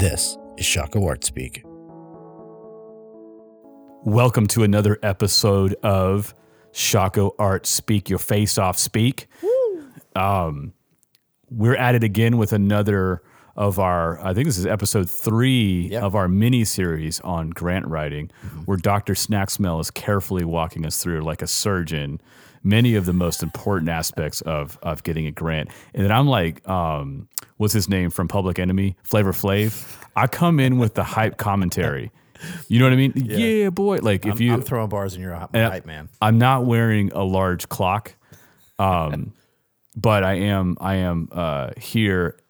This is Shockoe Art Speak. Welcome to another episode of Shockoe Art Speak Your Face Off Speak. Um, we're at it again with another of our, I think this is episode three Yeah. of our mini series on grant writing, where Dr. Snacksmell is carefully walking us through, like a surgeon, many of the most important aspects of of getting a grant. And then I'm like, um, what's his name from Public Enemy? Flavor Flav. I come in with the hype commentary. You know what I mean? Yeah, boy. Like if I'm, you I'm throwing bars in your hype, man. I'm not wearing a large clock, um, but I am I am uh, here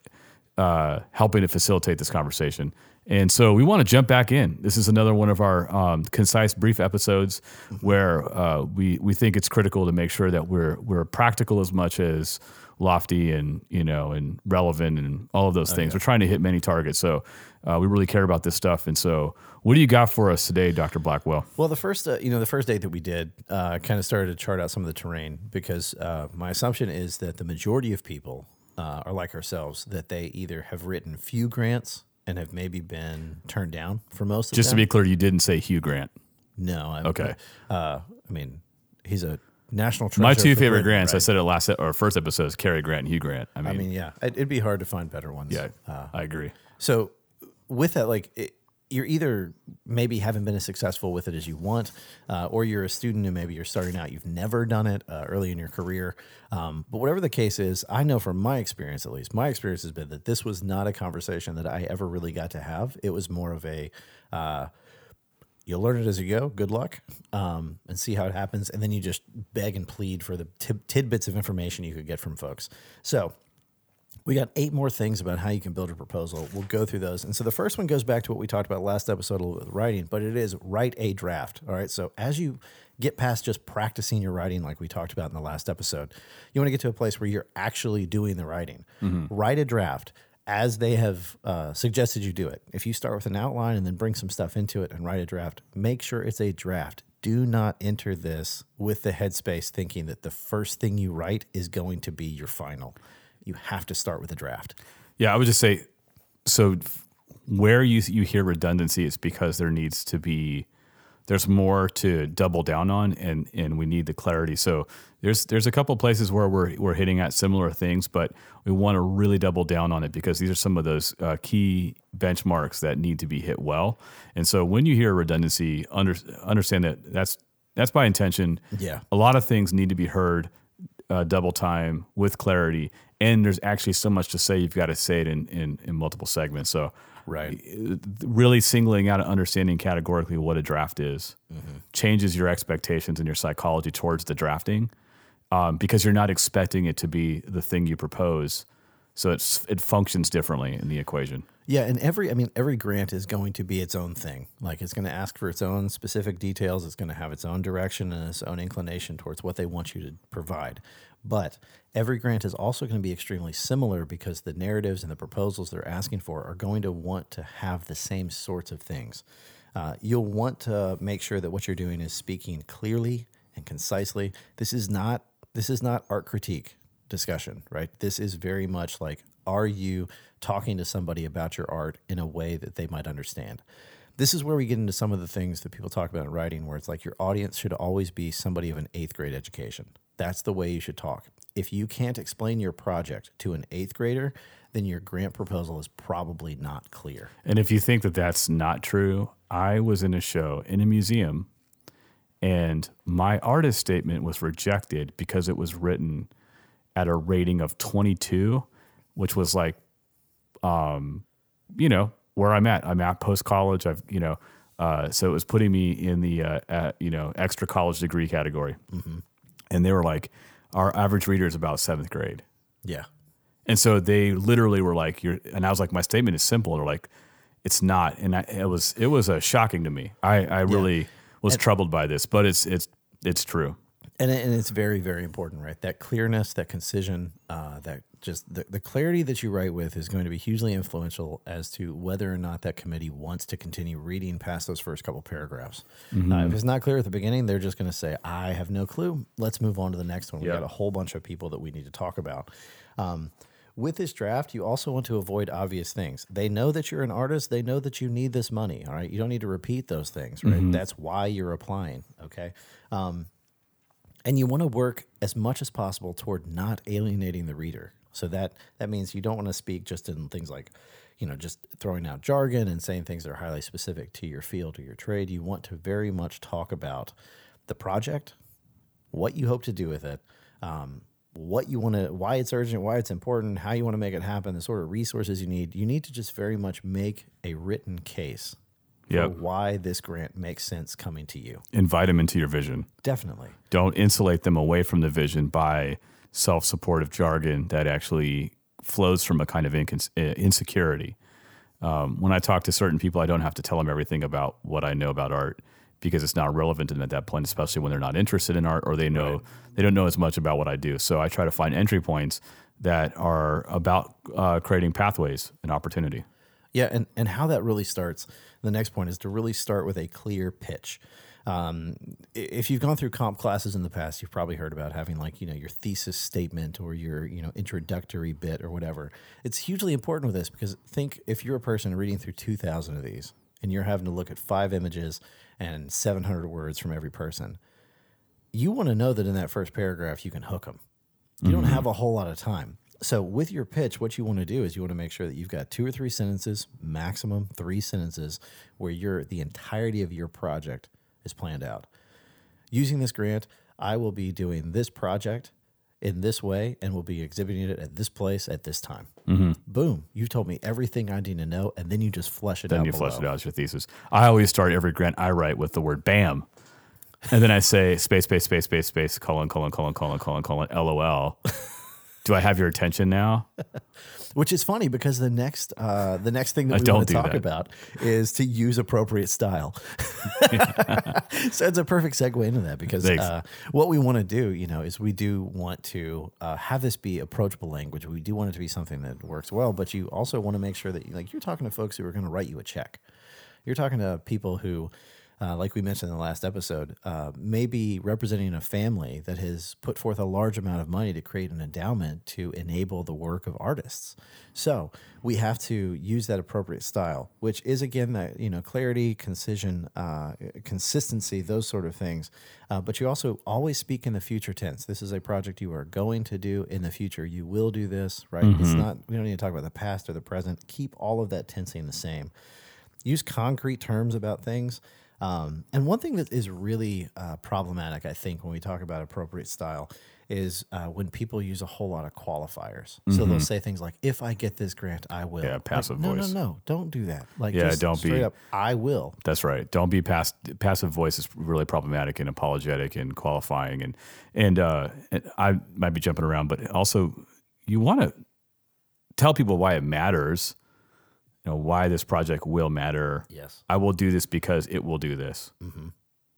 uh, helping to facilitate this conversation. And so we want to jump back in. This is another one of our um, concise, brief episodes where uh, we we think it's critical to make sure that we're we're practical as much as lofty and you know and relevant and all of those things. We're trying to hit many targets, so uh, we really care about this stuff. And so, what do you got for us today, Doctor Blackwell? Well, the first, uh, you know, the first date that we did, uh, kind of started to chart out some of the terrain because uh, my assumption is that the majority of people uh, are like ourselves, that they either have written few grants and have maybe been turned down for most of Just to be clear, you didn't say Hugh Grant. no, I'm, Okay. Uh, I mean, he's a national treasure. My two favorite grants, I right? said it last or first episode, is Cary Grant and Hugh Grant. I mean, I mean, yeah, it, it'd be hard to find better ones. yeah, I agree. So with that, like it, you're either maybe haven't been as successful with it as you want, uh, or you're a student and maybe you're starting out. You've never done it uh, early in your career. Um, but whatever the case is, I know from my experience, at least, my experience has been that this was not a conversation that I ever really got to have. It was more of a uh, you'll learn it as you go. Good luck, um, and see how it happens. And then you just beg and plead for the tid- tidbits of information you could get from folks. So we got eight more things about how you can build a proposal. We'll go through those. And so the first one goes back to what we talked about last episode with writing, but it is write a draft. All right. So as you get past just practicing your writing, like we talked about in the last episode, you want to get to a place where you're actually doing the writing. Write a draft as they have uh, suggested you do it. If you start with an outline and then bring some stuff into it and write a draft, make sure it's a draft. Do not enter this with the headspace thinking that the first thing you write is going to be your final. You have to start with a draft. Yeah, I would just say, so where you you hear redundancy, is because there needs to be there's more to double down on, and and we need the clarity. So there's there's a couple places where we're we're hitting at similar things, but we want to really double down on it because these are some of those uh, key benchmarks that need to be hit well. And so when you hear redundancy, under, understand that that's that's by intention. Yeah. a lot of things need to be heard uh, double time with clarity, and there's actually so much to say. You've got to say it in in, in multiple segments. So Right. really singling out and understanding categorically what a draft is changes your expectations and your psychology towards the drafting um, because you're not expecting it to be the thing you propose. So it's it functions differently in the equation. Yeah, and every I mean every grant is going to be its own thing. Like it's going to ask for its own specific details, it's going to have its own direction and its own inclination towards what they want you to provide. But every grant is also going to be extremely similar because the narratives and the proposals they're asking for are going to want to have the same sorts of things. Uh, you'll want to make sure that what you're doing is speaking clearly and concisely. This is not this is not art critique discussion, right? This is very much like are you talking to somebody about your art in a way that they might understand? This is where we get into some of the things that people talk about in writing, where it's like your audience should always be somebody of an eighth grade education. That's the way you should talk. If you can't explain your project to an eighth grader, then your grant proposal is probably not clear. And if you think that that's not true, I was in a show in a museum and my artist statement was rejected because it was written at a rating of 22, which was like, um, you know, where I'm at. I'm at post college. I've, you know, uh, so it was putting me in the, uh, at, you know, extra college degree category. And they were like, our average reader is about seventh grade. Yeah. And so they literally were like, "You're," and I was like, "My statement is simple." They're like, "It's not," and I, it was it was uh, shocking to me. I I really was troubled by this, but it's it's it's true. And, and it's very, very important, right? That clearness, that concision, uh, that just the, the clarity that you write with is going to be hugely influential as to whether or not that committee wants to continue reading past those first couple paragraphs. Uh, if it's not clear at the beginning, they're just going to say, I have no clue. Let's move on to the next one. We've Yeah. got a whole bunch of people that we need to talk about. Um, with this draft, you also want to avoid obvious things. They know that you're an artist. They know that you need this money. All right. You don't need to repeat those things, right? That's why you're applying. Okay. Um, and you want to work as much as possible toward not alienating the reader. So that that means you don't want to speak just in things like, you know, just throwing out jargon and saying things that are highly specific to your field or your trade. You want to very much talk about the project, what you hope to do with it, um, what you want to, why it's urgent, why it's important, how you want to make it happen, the sort of resources you need. You need to just very much make a written case Yep. why this grant makes sense coming to you. Invite them into your vision. Definitely. Don't insulate them away from the vision by self supportive jargon that actually flows from a kind of incons- uh, insecurity. Um, when I talk to certain people, I don't have to tell them everything about what I know about art because it's not relevant to them at that point, especially when they're not interested in art or they know they don't know as much about what I do. So I try to find entry points that are about uh, creating pathways and opportunity. Yeah, and, and how that really starts. The next point is to really start with a clear pitch. Um, if you've gone through comp classes in the past, you've probably heard about having like you know your thesis statement or your you know introductory bit or whatever. It's hugely important with this because think if you're a person reading through two thousand of these and you're having to look at five images and seven hundred words from every person, you want to know that in that first paragraph you can hook them. You don't have a whole lot of time. So with your pitch, what you want to do is you want to make sure that you've got two or three sentences, maximum three sentences, where your the entirety of your project is planned out. Using this grant, I will be doing this project in this way and will be exhibiting it at this place at this time. Mm-hmm. Boom! You've told me everything I need to know, and then you just flesh it then out. you flesh below. it out as your thesis. I always start every grant I write with the word "bam," and then I say space, space, space, space, space, colon, colon, colon, colon, colon, colon, lol. Do I have your attention now? Which is funny because the next uh, the next thing that we want to do talk that. about is to use appropriate style. so it's a perfect segue into that because uh, what we want to do, you know, is we do want to uh, have this be approachable language. We do want it to be something that works well, but you also want to make sure that like you're talking to folks who are going to write you a check. You're talking to people who. Uh, like we mentioned in the last episode, uh, may be representing a family that has put forth a large amount of money to create an endowment to enable the work of artists. So we have to use that appropriate style, which is again that you know clarity, concision, uh, consistency, those sort of things. Uh, but you also always speak in the future tense. This is a project you are going to do in the future. You will do this, right? It's not. We don't need to talk about the past or the present. Keep all of that tensing the same use concrete terms about things. Um, and one thing that is really uh, problematic, I think, when we talk about appropriate style, is uh, when people use a whole lot of qualifiers. So they'll say things like, "If I get this grant, I will." Yeah, Like, passive no, voice. No, no, no, don't do that. Like, Yeah, just don't straight be- up. I will. That's right. Don't be pass, passive voice is really problematic and apologetic and qualifying and and, uh, and I might be jumping around, but also you want to tell people why it matters. Know why this project will matter. Yes. I will do this because it will do this.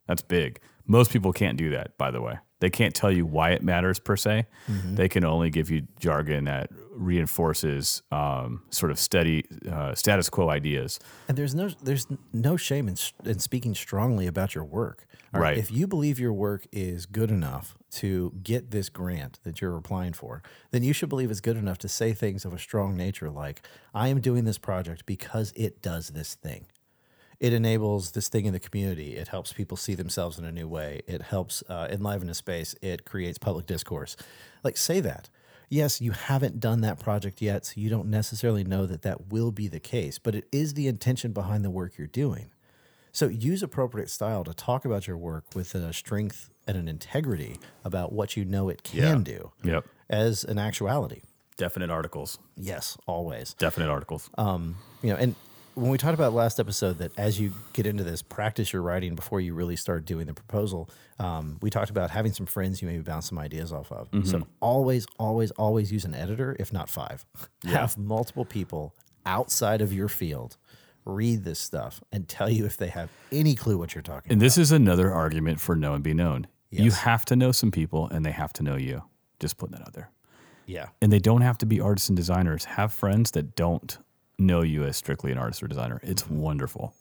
That's big. Most people can't do that, by the way. They can't tell you why it matters per se. They can only give you jargon that reinforces um, sort of steady uh, status quo ideas. And there's no there's no shame in, in speaking strongly about your work. Right, If you believe your work is good enough to get this grant that you're applying for, then you should believe it's good enough to say things of a strong nature like, "I am doing this project because it does this thing." It enables this thing in the community. It helps people see themselves in a new way. It helps uh, enliven a space. It creates public discourse. Like, say that. Yes, you haven't done that project yet, so you don't necessarily know that that will be the case, but it is the intention behind the work you're doing. So use appropriate style to talk about your work with a strength and an integrity about what you know it can Yeah. do Yep. as an actuality. Definite articles. Yes, always. Definite articles. Um, you know, and when we talked about last episode that as you get into this, practice your writing before you really start doing the proposal. Um, we talked about having some friends you maybe bounce some ideas off of. So always, always, always use an editor, if not five. Have multiple people outside of your field read this stuff and tell you if they have any clue what you're talking and this is another argument for know and be known. You have to know some people and they have to know you. Just putting that out there. Yeah. And they don't have to be artists and designers. Have friends that don't know you as strictly an artist or designer. It's mm-hmm. wonderful.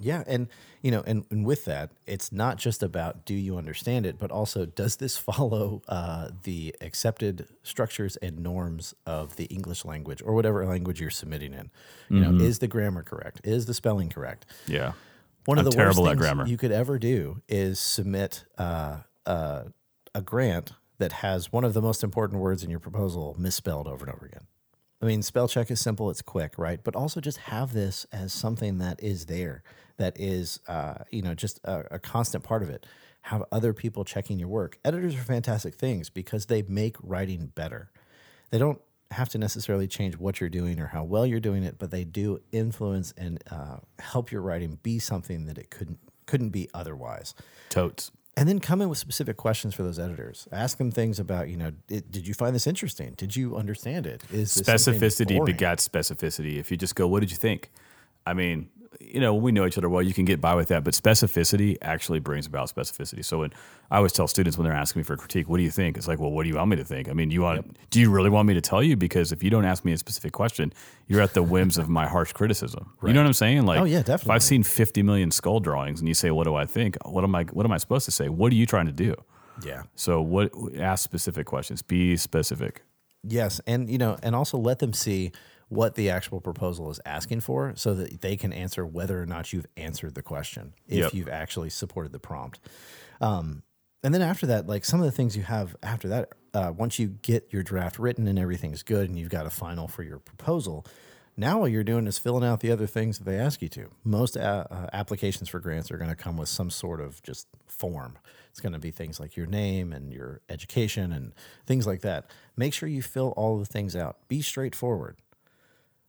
Yeah, and you know, and, and with that, it's not just about do you understand it, but also does this follow uh, the accepted structures and norms of the English language or whatever language you're submitting in? You Mm-hmm. know, is the grammar correct? Is the spelling correct? Yeah. One of I'm the terrible worst at things grammar. you could ever do is submit uh, uh, a grant that has one of the most important words in your proposal misspelled over and over again. I mean, spell check is simple, it's quick, right? But also just have this as something that is there, that is, uh, you know, just a, a constant part of it. Have other people checking your work. Editors are fantastic things because they make writing better. They don't have to necessarily change what you're doing or how well you're doing it, but they do influence and uh, help your writing be something that it couldn't couldn't be otherwise. Totes. And then come in with specific questions for those editors. Ask them things about, you know, it, did you find this interesting? Did you understand it? Is Specificity begats specificity. If you just go, what did you think? I mean, you know, we know each other well, you can get by with that, but specificity actually brings about specificity. So when I always tell students when they're asking me for a critique, what do you think? It's like, well, what do you want me to think? I mean, you want, do you really want me to tell you? Because if you don't ask me a specific question, you're at the whims of my harsh criticism. You know what I'm saying? Like, Oh, yeah, If definitely. I've seen 50 million skull drawings and you say, what do I think? What am I, what am I supposed to say? What are you trying to do? Yeah. So what, ask specific questions, be specific. Yes, and you know, and also let them see what the actual proposal is asking for, so that they can answer whether or not you've answered the question if Yep. you've actually supported the prompt. Um, and then after that, like some of the things you have after that, uh, once you get your draft written and everything's good, and you've got a final for your proposal. Now, all you're doing is filling out the other things that they ask you to. Most uh, uh, applications for grants are going to come with some sort of just form. It's going to be things like your name and your education and things like that. Make sure you fill all the things out. Be straightforward.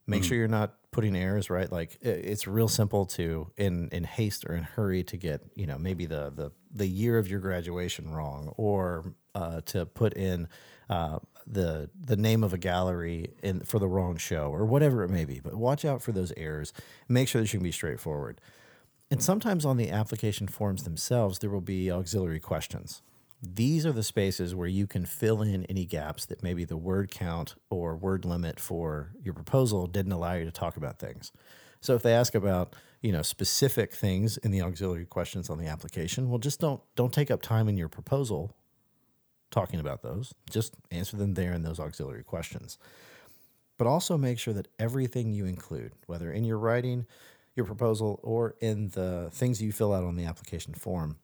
Make sure you're not putting errors, right? Like it's real simple to in in haste or in hurry to get you know maybe the the the year of your graduation wrong or uh, to put in uh, the the name of a gallery in for the wrong show or whatever it may be. But watch out for those errors. Make sure that you can be straightforward. And sometimes on the application forms themselves, there will be auxiliary questions. These are the spaces where you can fill in any gaps that maybe the word count or word limit for your proposal didn't allow you to talk about things. So if they ask about, you know, specific things in the auxiliary questions on the application, well just don't don't take up time in your proposal talking about those. Just answer them there in those auxiliary questions but also make sure that everything you include, whether in your writing, your proposal, or in the things you fill out on the application form,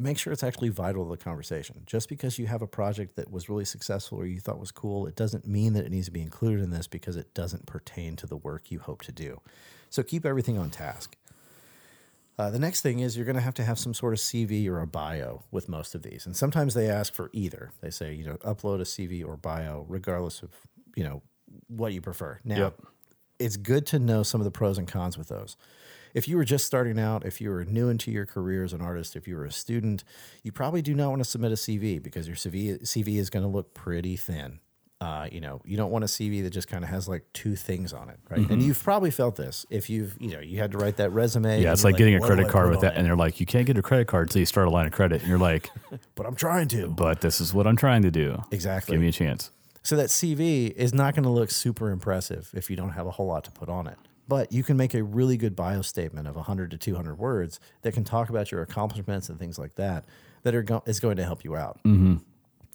make sure it's actually vital to the conversation. Just because you have a project that was really successful or you thought was cool, it doesn't mean that it needs to be included in this because it doesn't pertain to the work you hope to do. So keep everything on task. Uh, the next thing is you're going to have to have some sort of CV or a bio with most of these, and sometimes they ask for either. They say you know upload a CV or bio, regardless of you know what you prefer. Now, Yep. it's good to know some of the pros and cons with those. If you were just starting out, if you were new into your career as an artist, if you were a student, you probably do not want to submit a CV because your CV CV is going to look pretty thin. Uh, you know, you don't want a CV that just kind of has like two things on it, right? Mm-hmm. And you've probably felt this if you've, you know, you had to write that resume. Yeah, it's you're like getting a credit card with that, it?" and they're like, you can't get a credit card until you start a line of credit, and you're like, but I'm trying to. but this is what I'm trying to do. Exactly. Give me a chance. So that CV is not going to look super impressive if you don't have a whole lot to put on it. But you can make a really good bio statement of 100 to 200 words that can talk about your accomplishments and things like that that are go- is going to help you out. Mm-hmm.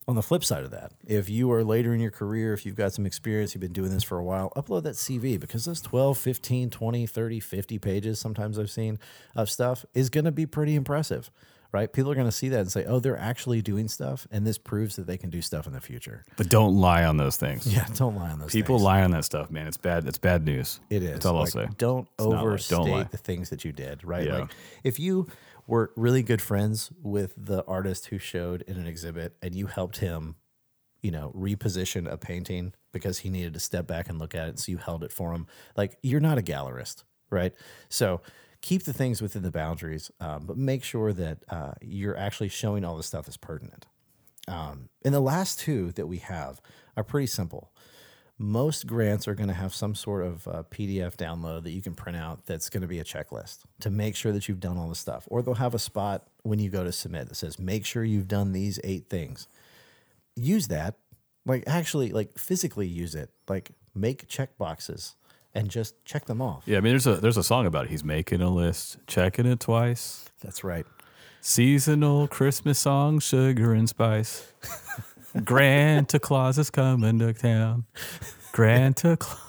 On the flip side of that, if you are later in your career, if you've got some experience, you've been doing this for a while, upload that CV because those 12, 15, 20, 30, 50 pages, sometimes I've seen of stuff, is going to be pretty impressive, right? People are going to see that and say, oh, they're actually doing stuff. And this proves that they can do stuff in the future. But don't lie on those things. Yeah, don't lie on those People things. lie on that stuff, man. It's bad. It's bad news. It is. That's all Like, I'll say. Don't It's like- overstate don't the things that you did, right? Yeah. Like if you were really good friends with the artist who showed in an exhibit and you helped him, you know, reposition a painting because he needed to step back and look at it, so you held it for him. Like you're not a gallerist, right? So keep the things within the boundaries, um, but make sure that uh, you're actually showing all the stuff that's pertinent. Um, and the last two that we have are pretty simple most grants are going to have some sort of uh, PDF download that you can print out that's going to be a checklist to make sure that you've done all the stuff. Or they'll have a spot when you go to submit that says, make sure you've done these eight things. Use that, like actually, like physically use it, like make check boxes and just check them off. Yeah, I mean, there's a there's a song about it. He's making a list, checking it twice. That's right. Seasonal Christmas song, sugar and spice. Granta Claus is coming to town. Granta Claus.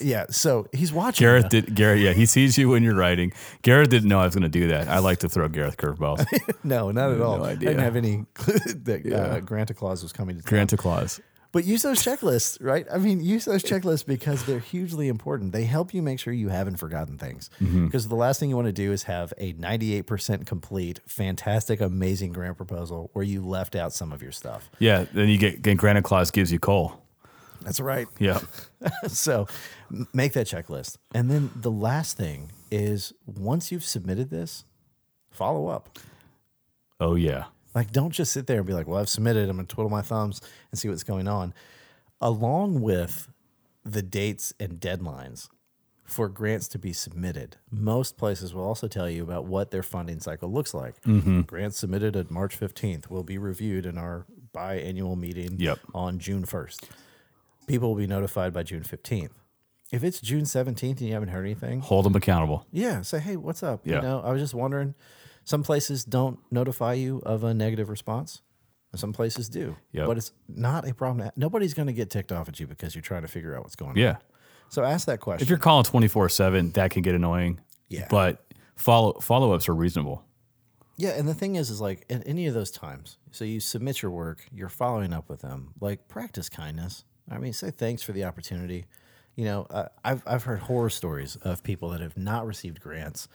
Yeah. So he's watching. Gareth did Gareth, yeah, he sees you when you're writing. Gareth didn't know I was gonna do that. I like to throw Gareth curveballs. No, not at all. I idea. didn't have any clue that uh, Granta Claus was coming to town. Granta Claus. But use those checklists, right? I mean, use those checklists because they're hugely important. They help you make sure you haven't forgotten things. Mm-hmm. Because the last thing you want to do is have a 98% complete, fantastic, amazing grant proposal where you left out some of your stuff. Yeah, then you get, get Granta Claus gives you coal. That's right. Yeah. so make that checklist. And then the last thing is once you've submitted this, follow up. Oh yeah. Like, don't just sit there and be like, well, I've submitted. I'm going to twiddle my thumbs and see what's going on. Along with the dates and deadlines for grants to be submitted, most places will also tell you about what their funding cycle looks like. Mm-hmm. Grants submitted at March 15th will be reviewed in our biannual meeting Yep. on June 1st. People will be notified by June 15th. If it's June 17th and you haven't heard anything, Hold them accountable. yeah, say, hey, what's up? Yeah. You know, I was just wondering. Some places don't notify you of a negative response. Some places do. Yep. But it's not a problem. Nobody's going to get ticked off at you because you're trying to figure out what's going on. Yeah. So ask that question. If you're calling 24 7, that can get annoying. Yeah. But follow follow ups are reasonable. yeah, and the thing is, is like at any of those times, so you submit your work, you're following up with them. Like practice kindness. I mean, say thanks for the opportunity. You know, uh, I've I've heard horror stories of people that have not received grants,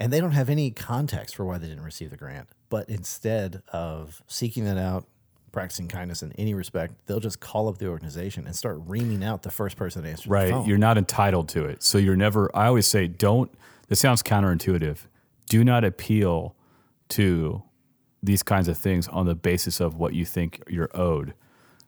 and they don't have any context for why they didn't receive the grant. But instead of seeking that out, practicing kindness in any respect, they'll just call up the organization and start reaming out the first person that answers the Right. You're not entitled to it. So you're never, I always say, don't, this sounds counterintuitive. Do not appeal to these kinds of things on the basis of what you think you're owed.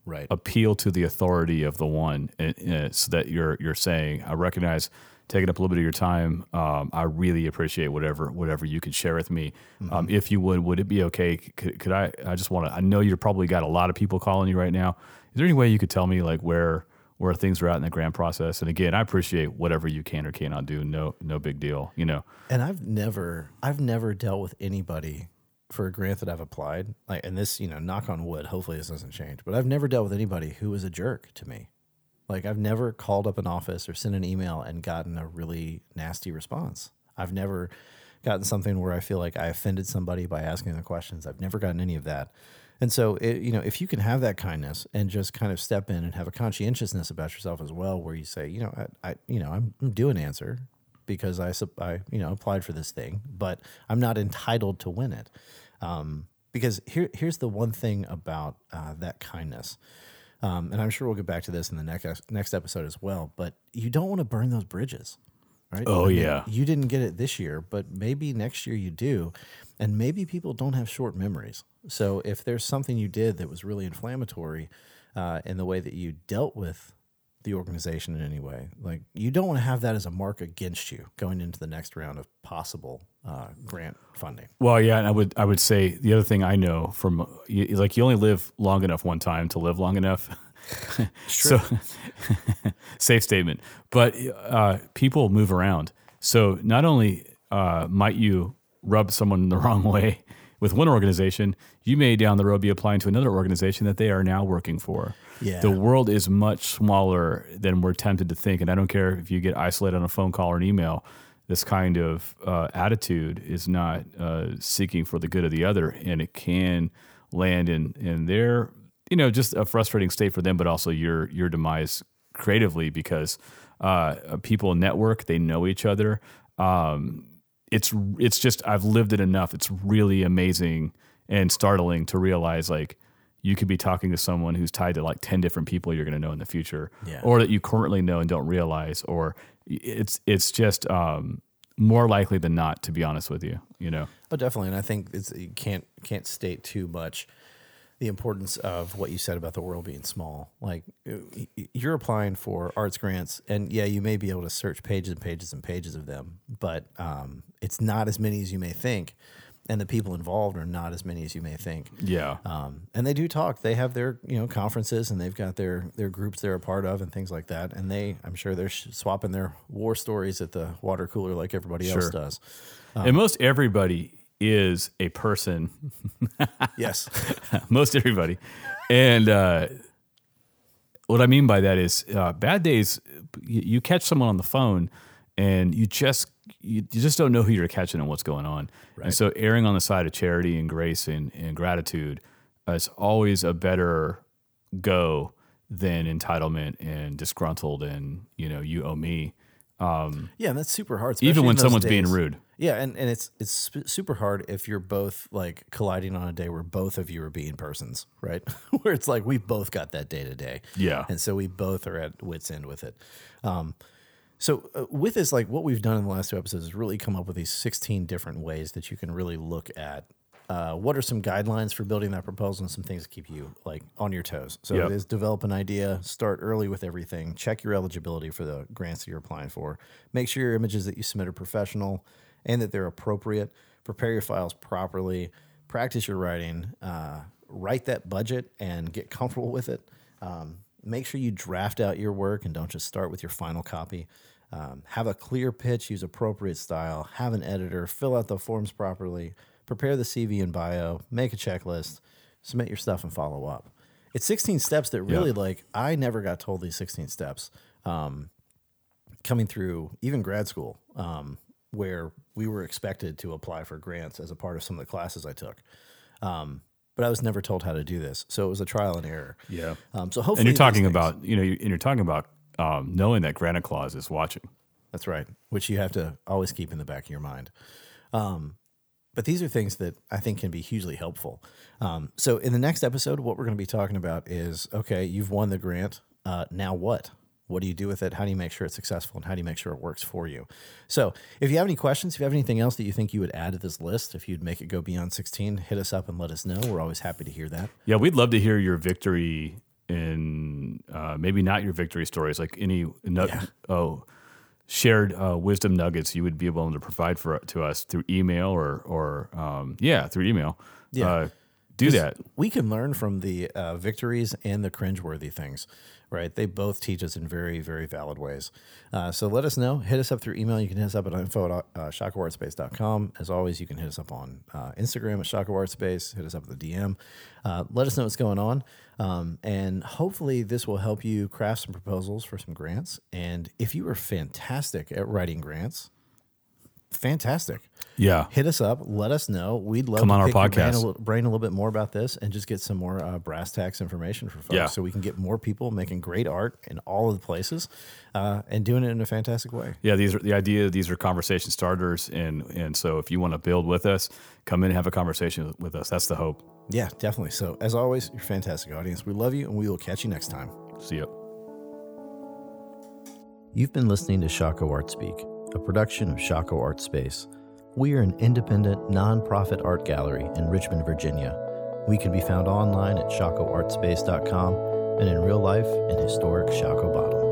right. Appeal to the authority of the one and, uh, so that you're, you're saying, I recognize taking up a little bit of your time. Um, I really appreciate whatever, whatever you could share with me. Um, if you would, would it be okay? Could, could I, I just want to, I know you're probably got a lot of people calling you right now. Is there any way you could tell me like where, where things are at in the grant process? And again, I appreciate whatever you can or cannot do. No, no big deal. You know, And I've never, I've never dealt with anybody for a grant that I've applied. Like, and this, you know, knock on wood. Hopefully, this doesn't change. But I've never dealt with anybody who was a jerk to me. Like, I've never called up an office or sent an email and gotten a really nasty response. I've never gotten something where I feel like I offended somebody by asking the questions. I've never gotten any of that. And so, it, you know, if you can have that kindness and just kind of step in and have a conscientiousness about yourself as well, where you say, you know, I, I you know, I'm, I'm an answer because I, I, you know, applied for this thing, but I'm not entitled to win it. Um, because here, here's the one thing about uh, that kindness, um, and I'm sure we'll get back to this in the next next episode as well. But you don't want to burn those bridges, right? Oh, I mean, yeah. you didn't get it this year, but maybe next year you do, and maybe people don't have short memories. So if there's something you did that was really inflammatory uh, in the way that you dealt with the organization in any way. Like you don't want to have that as a mark against you going into the next round of possible uh, grant funding. Well, yeah, and I would I would say the other thing I know from like you only live long enough one time to live long enough. so safe statement, but uh, people move around. So not only uh, might you rub someone the wrong way with one organization, you may down the road be applying to another organization that they are now working for. Yeah. The world is much smaller than we're tempted to think, and I don't care if you get isolated on a phone call or an email this kind of uh, attitude is not uh, seeking for the good of the other, and it can land in in their you know just a frustrating state for them, but also your your demise creatively because uh, people network, they know each other. Um, it's it's just I've lived it enough. It's really amazing and startling to realize like you could be talking to someone who's tied to like 10 different people you're going to know in the future Yeah. or that you currently know and don't realize or it's it's just um, more likely than not to be honest with you you know Oh, definitely. And I think it's, you can't can't state too much the importance of what you said about the world being small. Like you're applying for arts grants, and yeah, you may be able to search pages and pages and pages of them, but um, it's not as many as you may think. and the people involved are not as many as you may think. Yeah. Um, and they do talk. They have their you know conferences, and they've got their their groups they're a part of, and things like that. And they, I'm sure they're sh- swapping their war stories at the water cooler like everybody else Sure. does. and most everybody is a person Yes, most everybody. And uh, what I mean by that is, uh, bad days. You, catch someone on the phone, and you just you, you just don't know who you're catching and what's going on. And so, erring on the side of charity and grace and, and gratitude is always a better go than entitlement and disgruntled and you know you owe me. Yeah, and that's super hard. Even when someone's being rude. Yeah, and, and it's it's super hard if you're both like colliding on a day where both of you are being persons, right? where it's like we've both got that day to day. Yeah. and so we both are at wits end with it. Um, so uh, with this, like what we've done in the last two episodes is really come up with these 16 different ways that you can really look at uh, what are some guidelines for building that proposal and some things to keep you like on your toes. So Yep. it is develop an idea, start early with everything, check your eligibility for the grants that you're applying for, make sure your images that you submit are professional and that they're appropriate, prepare your files properly, practice your writing, uh, write that budget and get comfortable with it. Um, make sure you draft out your work and don't just start with your final copy. Um, have a clear pitch, use appropriate style, have an editor, fill out the forms properly, prepare the CV and bio, make a checklist, submit your stuff, and follow up. It's 16 steps that really, like, I never got told these 16 steps um, coming through even grad school, um, where we were expected to apply for grants as a part of some of the classes I took. Um, but I was never told how to do this. So it was a trial and error. Yeah. Um, so hopefully, And you're talking things- about you know, you- and you're talking about um, knowing that Granite Claus is watching. That's right, which you have to always keep in the back of your mind. Um, but these are things that I think can be hugely helpful. Um, so, in the next episode, what we're going to be talking about is okay, you've won the grant. Uh, now what? What do you do with it? How do you make sure it's successful? And how do you make sure it works for you? So, if you have any questions, if you have anything else that you think you would add to this list, if you'd make it go beyond 16, hit us up and let us know. We're always happy to hear that. Yeah, we'd love to hear your victory in uh, maybe not your victory stories, like any nu- oh shared uh, wisdom nuggets you would be willing to provide for to us through email or or um, yeah through email. Yeah. uh, do that. we can learn from the uh, victories and the cringeworthy things, right? They both teach us in very, very valid ways. Uh, so let us know. Hit us up through email. You can hit us up at info at uh, shockoeartspace.com. As always, you can hit us up on uh, Instagram at shockoartspace. Hit us up at the DM. Uh, let us know what's going on. Um, and hopefully, this will help you craft some proposals for some grants. And if you are fantastic at writing grants, fantastic Yeah, hit us up. Let us know. We'd love Come to on our pick your brain a, podcast. little, brain a little bit more about this and just get some more uh, brass tacks information for folks Yeah. so we can get more people making great art in all of the places uh, and doing it in a fantastic way. yeah. These are the idea. These are conversation starters, and and so if you want to build with us, come in and have a conversation with us. That's the hope. Yeah, definitely. So, as always, you're fantastic audience. We love you and we will catch you next time. See you. You've been listening to Shockoe Art Speak, a production of Shockoe Art Space. We are an independent, nonprofit art gallery in Richmond, Virginia. We can be found online at shockoeartspace.com and in real life in historic Shockoe Bottom.